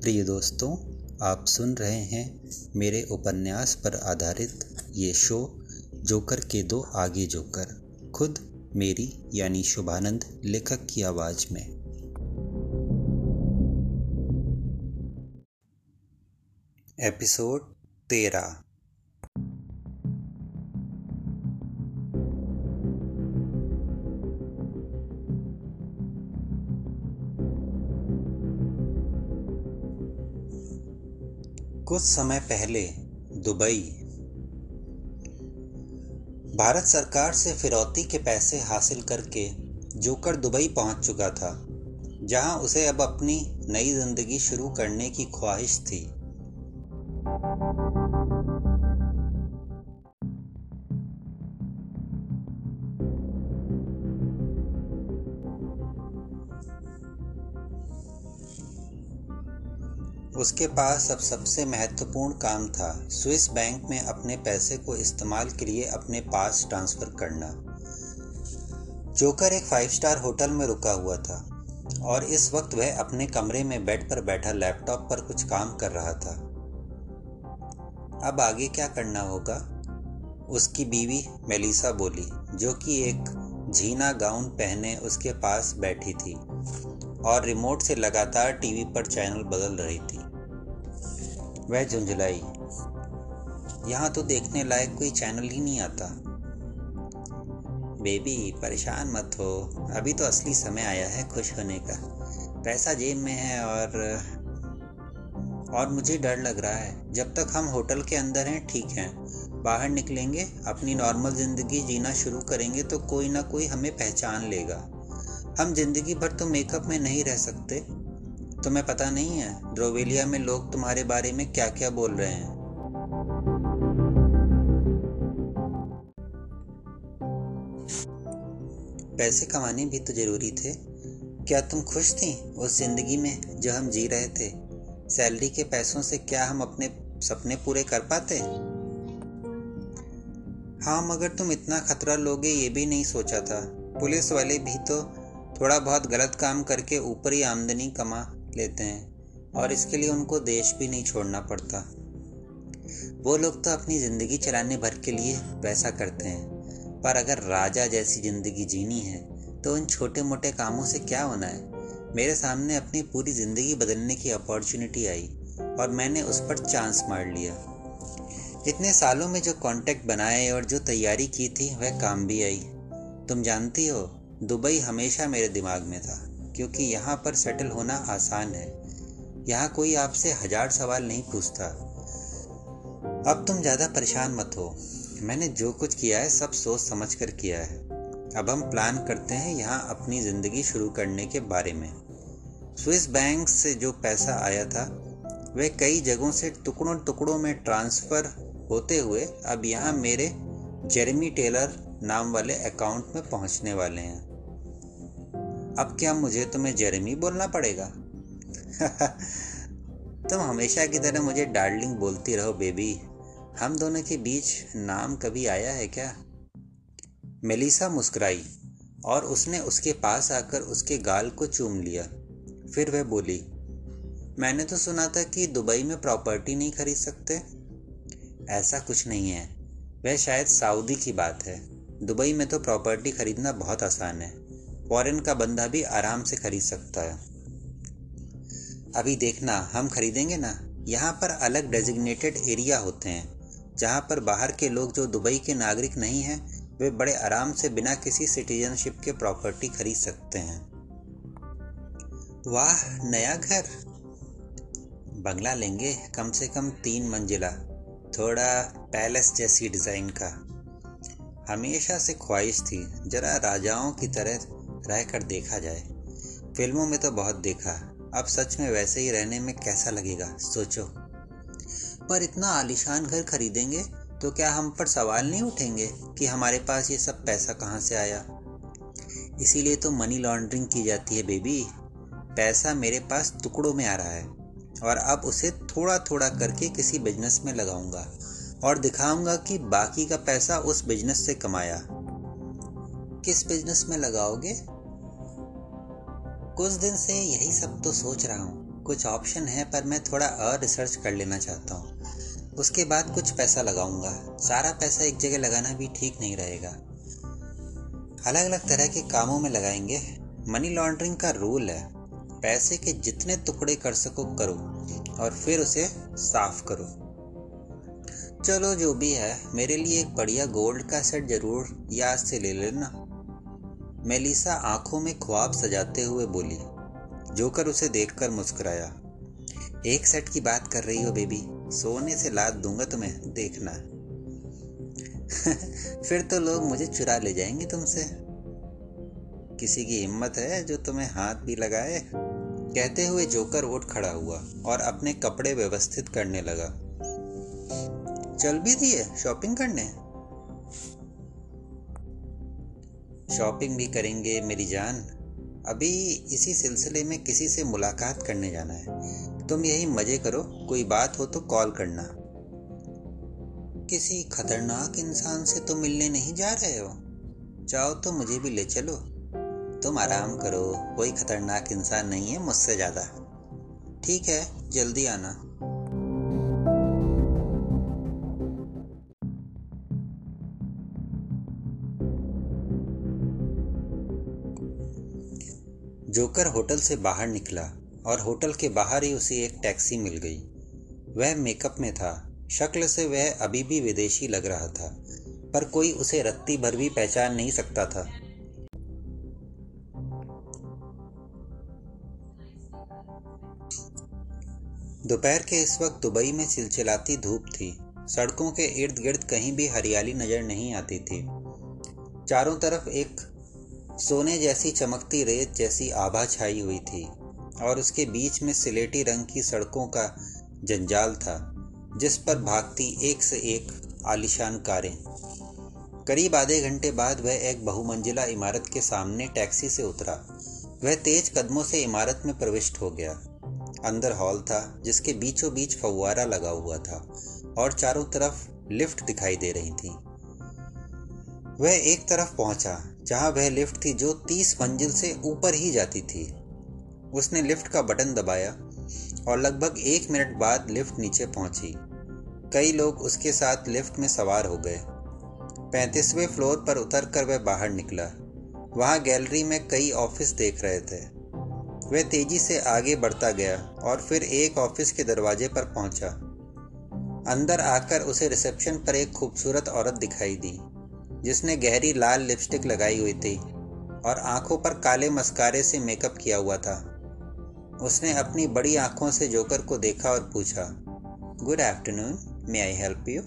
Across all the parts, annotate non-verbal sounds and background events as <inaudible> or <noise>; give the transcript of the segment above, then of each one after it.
प्रिय दोस्तों, आप सुन रहे हैं मेरे उपन्यास पर आधारित ये शो, जोकर के दो आगे जोकर, खुद, मेरी, यानी शुभानंद, लेखक की आवाज़ में। एपिसोड तेरह। कुछ समय पहले दुबई। भारत सरकार से फिरौती के पैसे हासिल करके जोकर दुबई पहुँच चुका था, जहाँ उसे अब अपनी नई ज़िंदगी शुरू करने की ख्वाहिश थी। उसके पास अब सबसे महत्वपूर्ण काम था, स्विस बैंक में अपने पैसे को इस्तेमाल के लिए अपने पास ट्रांसफ़र करना। जोकर एक फाइव स्टार होटल में रुका हुआ था और इस वक्त वह अपने कमरे में बेड पर बैठा लैपटॉप पर कुछ काम कर रहा था। अब आगे क्या करना होगा? उसकी बीवी मेलिसा बोली, जो कि एक झीना गाउन पहने उसके पास बैठी थी और रिमोट से लगातार टीवी पर चैनल बदल रही थी। वह झुंझलाई यहाँ तो देखने लायक कोई चैनल ही नहीं आता। बेबी परेशान मत हो। अभी तो असली समय आया है खुश होने का। पैसा जेब में है और और मुझे डर लग रहा है। जब तक हम होटल के अंदर हैं, ठीक हैं। बाहर निकलेंगे, अपनी नॉर्मल ज़िंदगी जीना शुरू करेंगे तो कोई ना कोई हमें पहचान लेगा। हम ज़िंदगी भर तो मेकअप में नहीं रह सकते। तुम्हें पता नहीं है ड्रोवेलिया में लोग तुम्हारे बारे में क्या क्या बोल रहे हैं? पैसे कमाने भी तो ज़रूरी थे। क्या तुम खुश थी उस ज़िंदगी में जो हम जी रहे थे? सैलरी के पैसों से क्या हम अपने सपने पूरे कर पाते? हाँ मगर तुम इतना खतरा लोगे ये भी नहीं सोचा था। पुलिस वाले भी तो थोड़ा बहुत गलत काम करके ऊपरी आमदनी कमा लेते हैं और इसके लिए उनको देश भी नहीं छोड़ना पड़ता। वो लोग तो अपनी ज़िंदगी चलाने भर के लिए वैसा करते हैं, पर अगर राजा जैसी ज़िंदगी जीनी है तो उन छोटे मोटे कामों से क्या होना है? मेरे सामने अपनी पूरी ज़िंदगी बदलने की अपॉर्चुनिटी आई और मैंने उस पर चांस मार लिया। इतने सालों में जो कांटेक्ट बनाए और जो तैयारी की थी, वह काम भी आई। तुम जानती हो, दुबई हमेशा मेरे दिमाग में था। क्योंकि यहाँ पर सेटल होना आसान है। यहाँ कोई आपसे हज़ार सवाल नहीं पूछता। अब तुम ज़्यादा परेशान मत हो। मैंने जो कुछ किया है, सब सोच समझ कर किया है। अब हम प्लान करते हैं यहाँ अपनी ज़िंदगी शुरू करने के बारे में। स्विस बैंक से जो पैसा आया था वह कई जगहों से टुकड़ों टुकड़ों में ट्रांसफ़र होते हुए अब यहाँ मेरे जेरेमी टेलर नाम वाले अकाउंट में पहुँचने वाले हैं। अब क्या मुझे तुम्हें जेरेमी बोलना पड़ेगा? <laughs> तुम हमेशा की तरह मुझे डार्लिंग बोलती रहो, बेबी। हम दोनों के बीच नाम कभी आया है क्या? मेलिसा मुस्कुराई और उसने उसके पास आकर उसके गाल को चूम लिया। फिर वह बोली, मैंने तो सुना था कि दुबई में प्रॉपर्टी नहीं खरीद सकते। ऐसा कुछ नहीं है। वह शायद सऊदी की बात है। दुबई में तो प्रॉपर्टी खरीदना बहुत आसान है। फॉरेन का बंदा भी आराम से खरीद सकता है। अभी देखना, हम खरीदेंगे ना? यहाँ पर अलग डेजिग्नेटेड एरिया होते हैं, जहाँ पर बाहर के लोग जो दुबई के नागरिक नहीं हैं, वे बड़े आराम से बिना किसी सिटीजनशिप के प्रॉपर्टी खरीद सकते हैं। वाह, नया घर। बंगला लेंगे, कम से कम तीन मंजिला, थोड़ा पैलेस जैसी डिज़ाइन का। हमेशा से ख्वाहिश थी, जरा राजाओं की तरह रहकर देखा जाए। फ़िल्मों में तो बहुत देखा। अब सच में वैसे ही रहने में कैसा लगेगा, सोचो। पर इतना आलिशान घर खरीदेंगे तो क्या हम पर सवाल नहीं उठेंगे कि हमारे पास ये सब पैसा कहाँ से आया? इसीलिए तो मनी लॉन्ड्रिंग की जाती है बेबी पैसा मेरे पास टुकड़ों में आ रहा है, और अब उसे थोड़ा थोड़ा करके किसी बिज़नेस में लगाऊँगा, और दिखाऊँगा कि बाकी का पैसा उस बिज़नेस से कमाया। किस बिज़नेस में लगाओगे? कुछ दिन से यही सब तो सोच रहा हूँ। कुछ ऑप्शन है, पर मैं थोड़ा और रिसर्च कर लेना चाहता हूँ। उसके बाद कुछ पैसा लगाऊँगा। सारा पैसा एक जगह लगाना भी ठीक नहीं रहेगा। अलग अलग तरह के कामों में लगाएँगे। मनी लॉन्ड्रिंग का रूल है। पैसे के जितने टुकड़े कर सको करो, और फिर उसे साफ़ करो। चलो, जो भी है, मेरे लिए एक बढ़िया गोल्ड का सेट ज़रूर याद से ले लेना। मेलिसा आँखों में ख्वाब सजाते हुए बोली, जोकर उसे देखकर मुस्कुराया। एक सेट की बात कर रही हो, बेबी, सोने से लाद दूँगा तुम्हें, देखना। <laughs> फिर तो लोग मुझे चुरा ले जाएँगे तुमसे। किसी की हिम्मत है जो तुम्हें हाथ भी लगाए? कहते हुए जोकर उठ खड़ा हुआ और अपने कपड़े व्यवस्थित करने लगा। चल भी दिए शॉपिंग करने? शॉपिंग भी करेंगे मेरी जान। अभी इसी सिलसिले में किसी से मुलाकात करने जाना है। तुम यही मज़े करो, कोई बात हो तो कॉल करना। किसी खतरनाक इंसान से तो मिलने नहीं जा रहे हो। चाहो तो मुझे भी ले चलो। तुम आराम करो, कोई खतरनाक इंसान नहीं है मुझसे ज़्यादा। ठीक है, जल्दी आना। जोकर होटल से बाहर निकला और होटल के बाहर ही उसे एक टैक्सी मिल गई। वह मेकअप में था। शक्ल से वह अभी भी विदेशी लग रहा था, पर कोई उसे रत्ती भर भी पहचान नहीं सकता था। दोपहर के इस वक्त दुबई में चिलचिलाती धूप थी। सड़कों के इर्द गिर्द कहीं भी हरियाली नज़र नहीं आती थी। चारों तरफ़ एक सोने जैसी चमकती रेत जैसी आभा छाई हुई थी, और उसके बीच में सिलेटी रंग की सड़कों का जंजाल था, जिस पर भागती एक से एक आलिशान कारें। करीब आधे घंटे बाद वह एक बहुमंजिला इमारत के सामने टैक्सी से उतरा। वह तेज कदमों से इमारत में प्रविष्ट हो गया। अंदर हॉल था, जिसके बीचों बीच फव्वारा लगा हुआ था, और चारों तरफ़ लिफ्ट दिखाई दे रही थी। वह एक तरफ़ पहुँचा, जहाँ वह लिफ्ट थी जो तीस मंजिल से ऊपर ही जाती थी। उसने लिफ्ट का बटन दबाया और लगभग एक मिनट बाद लिफ्ट नीचे पहुँची। कई लोग उसके साथ लिफ्ट में सवार हो गए। पैंतीसवें फ्लोर पर उतर कर वह बाहर निकला। वहाँ गैलरी में कई ऑफ़िस देख रहे थे। वह तेज़ी से आगे बढ़ता गया और फिर एक ऑफ़िस के दरवाजे पर पहुँचा। अंदर आकर उसे रिसेप्शन पर एक खूबसूरत औरत दिखाई दी। जिसने गहरी लाल लिपस्टिक लगाई हुई थी और आँखों पर काले मस्कारे से मेकअप किया हुआ था। उसने अपनी बड़ी आँखों से जोकर को देखा और पूछा, good afternoon may I help you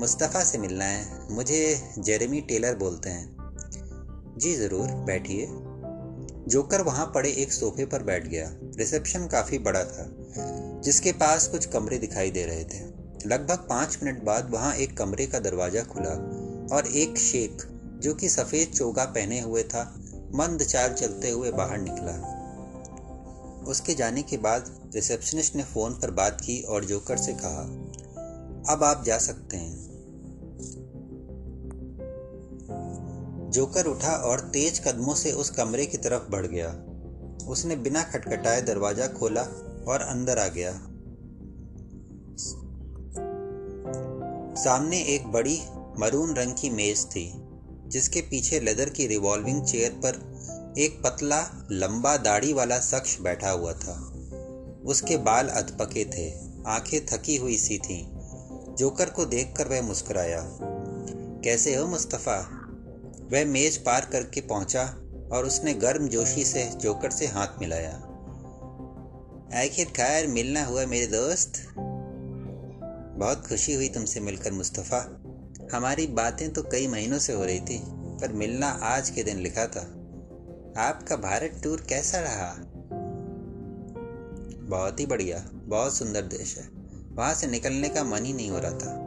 Mustafa से मिलना है। मुझे जेरेमी टेलर बोलते हैं। जी ज़रूर, बैठिए। जोकर वहाँ पड़े एक सोफे पर बैठ गया। रिसेप्शन काफ़ी बड़ा था, जिसके पास कुछ कमरे दिखाई दे रहे थे। लगभग पाँच मिनट बाद वहाँ एक कमरे का दरवाज़ा खुला। और एक शेख, जो कि सफ़ेद चोगा पहने हुए था, मंद चाल चलते हुए बाहर निकला। उसके जाने के बाद रिसेप्शनिस्ट ने फ़ोन पर बात की और जोकर से कहा, अब आप जा सकते हैं। जोकर उठा और तेज कदमों से उस कमरे की तरफ़ बढ़ गया। उसने बिना खटखटाए दरवाज़ा खोला और अंदर आ गया। सामने एक बड़ी मरून रंग की मेज थी, जिसके पीछे लेदर की रिवॉल्विंग चेयर पर एक पतला, लंबा दाढ़ी वाला शख्स बैठा हुआ था। उसके बाल अधपके थे, आँखें थकी हुई सी थीं। जोकर को देखकर वह मुस्कुराया। कैसे हो मुस्तफ़ा? वह मेज पार करके पहुँचा और उसने गर्म जोशी से जोकर से हाथ मिलाया। आखिर खैर मिलना हुआ मेरे दोस्त। बहुत खुशी हुई तुमसे मिलकर मुस्तफ़ा। हमारी बातें तो कई महीनों से हो रही थी, पर मिलना आज के दिन लिखा था। आपका भारत टूर कैसा रहा? बहुत ही बढ़िया, बहुत सुंदर देश है। वहाँ से निकलने का मन ही नहीं हो रहा था।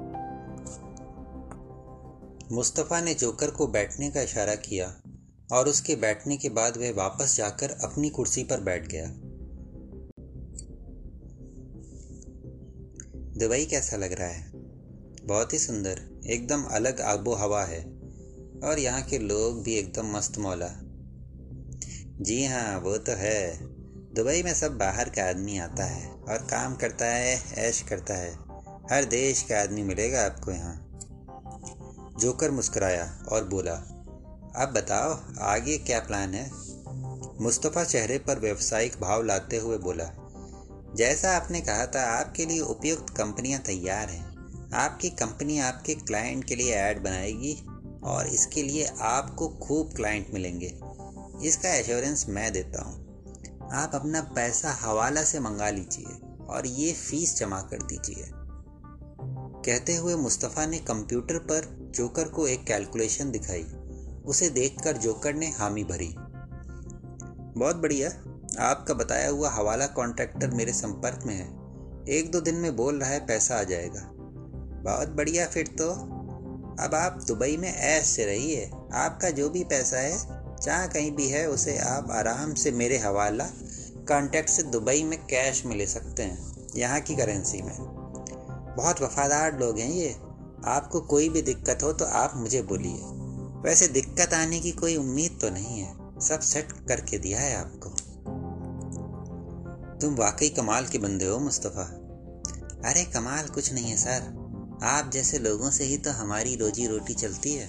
मुस्तफ़ा ने जोकर को बैठने का इशारा किया, और उसके बैठने के बाद वह वापस जाकर अपनी कुर्सी पर बैठ गया। दुबई कैसा लग रहा है? बहुत ही सुंदर, एकदम अलग आबो हवा है। और यहाँ के लोग भी एकदम मस्त मौला। जी हाँ वो तो है। दुबई में सब बाहर का आदमी आता है और काम करता है, ऐश करता है। हर देश का आदमी मिलेगा आपको यहाँ। जोकर मुस्कराया और बोला, अब बताओ, आगे क्या प्लान है? मुस्तफ़ा चेहरे पर व्यवसायिक भाव लाते हुए बोला, जैसा आपने कहा था, आपके लिए उपयुक्त कंपनियाँ तैयार हैं। आपकी कंपनी आपके क्लाइंट के लिए ऐड बनाएगी और इसके लिए आपको खूब क्लाइंट मिलेंगे। इसका एश्योरेंस मैं देता हूँ। आप अपना पैसा हवाला से मंगा लीजिए और ये फ़ीस जमा कर दीजिए। कहते हुए मुस्तफ़ा ने कंप्यूटर पर जोकर को एक कैलकुलेशन दिखाई। उसे देखकर जोकर ने हामी भरी। बहुत बढ़िया। आपका बताया हुआ हवाला कॉन्ट्रैक्टर मेरे संपर्क में है। एक दो दिन में बोल रहा है पैसा आ जाएगा। बहुत बढ़िया फिर तो। अब आप दुबई में ऐसे रहिए। आपका जो भी पैसा है, जहाँ कहीं भी है, उसे आप आराम से मेरे हवाला कॉन्टैक्ट से दुबई में कैश में ले सकते हैं, यहाँ की करेंसी में। बहुत वफादार लोग हैं ये। आपको कोई भी दिक्कत हो तो आप मुझे बोलिए। वैसे दिक्कत आने की कोई उम्मीद तो नहीं है। सब सेट करके दिया है आपको। तुम वाकई कमाल के बंदे हो, मुस्तफ़ा। अरे कमाल कुछ नहीं है, सर। आप जैसे लोगों से ही तो हमारी रोजी रोटी चलती है।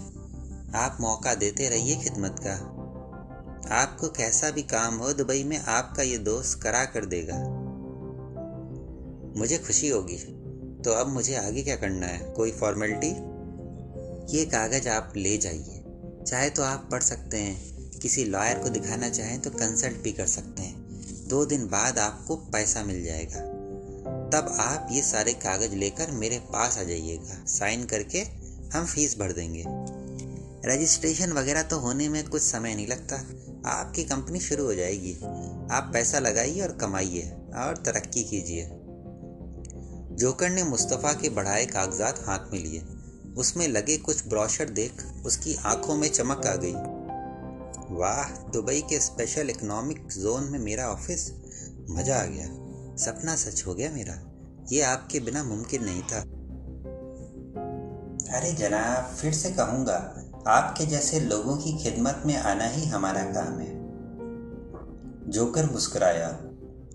आप मौका देते रहिए खिदमत का। आपको कैसा भी काम हो, दुबई में आपका ये दोस्त करा कर देगा। मुझे खुशी होगी। तो अब मुझे आगे क्या करना है? कोई फॉर्मेलिटी? ये कागज़ आप ले जाइए। चाहे तो आप पढ़ सकते हैं। किसी लॉयर को दिखाना चाहें तो कंसल्ट भी कर सकते हैं। दो दिन बाद आपको पैसा मिल जाएगा। तब आप ये सारे कागज़ लेकर मेरे पास आ जाइएगा। साइन करके हम फ़ीस भर देंगे। रजिस्ट्रेशन वगैरह तो होने में कुछ समय नहीं लगता। आपकी कंपनी शुरू हो जाएगी। आप पैसा लगाइए और कमाइए और तरक्की कीजिए। जोकर ने मुस्तफ़ा के बढ़ाए कागजात हाथ में लिए। उसमें लगे कुछ ब्रॉशर देख उसकी आँखों में चमक आ गई। वाह, दुबई के स्पेशल इकोनॉमिक जोन में मेरा ऑफ़िस मज़ा आ गया। सपना सच हो गया मेरा। ये आपके बिना मुमकिन नहीं था। अरे जनाब, फिर से कहूँगा, आपके जैसे लोगों की खिदमत में आना ही हमारा काम है। जोकर मुस्कुराया।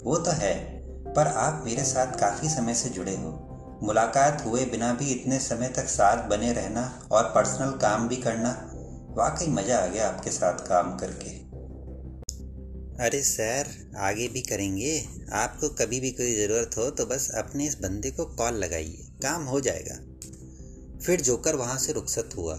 वो तो है, पर आप मेरे साथ काफ़ी समय से जुड़े हो। मुलाकात हुए बिना भी इतने समय तक साथ बने रहना और पर्सनल काम भी करना, वाकई मज़ा आ गया आपके साथ काम करके। अरे सर, आगे भी करेंगे। आपको कभी भी कोई ज़रूरत हो तो बस अपने इस बंदे को कॉल लगाइए, काम हो जाएगा। फिर जोकर वहाँ से रुखसत हुआ।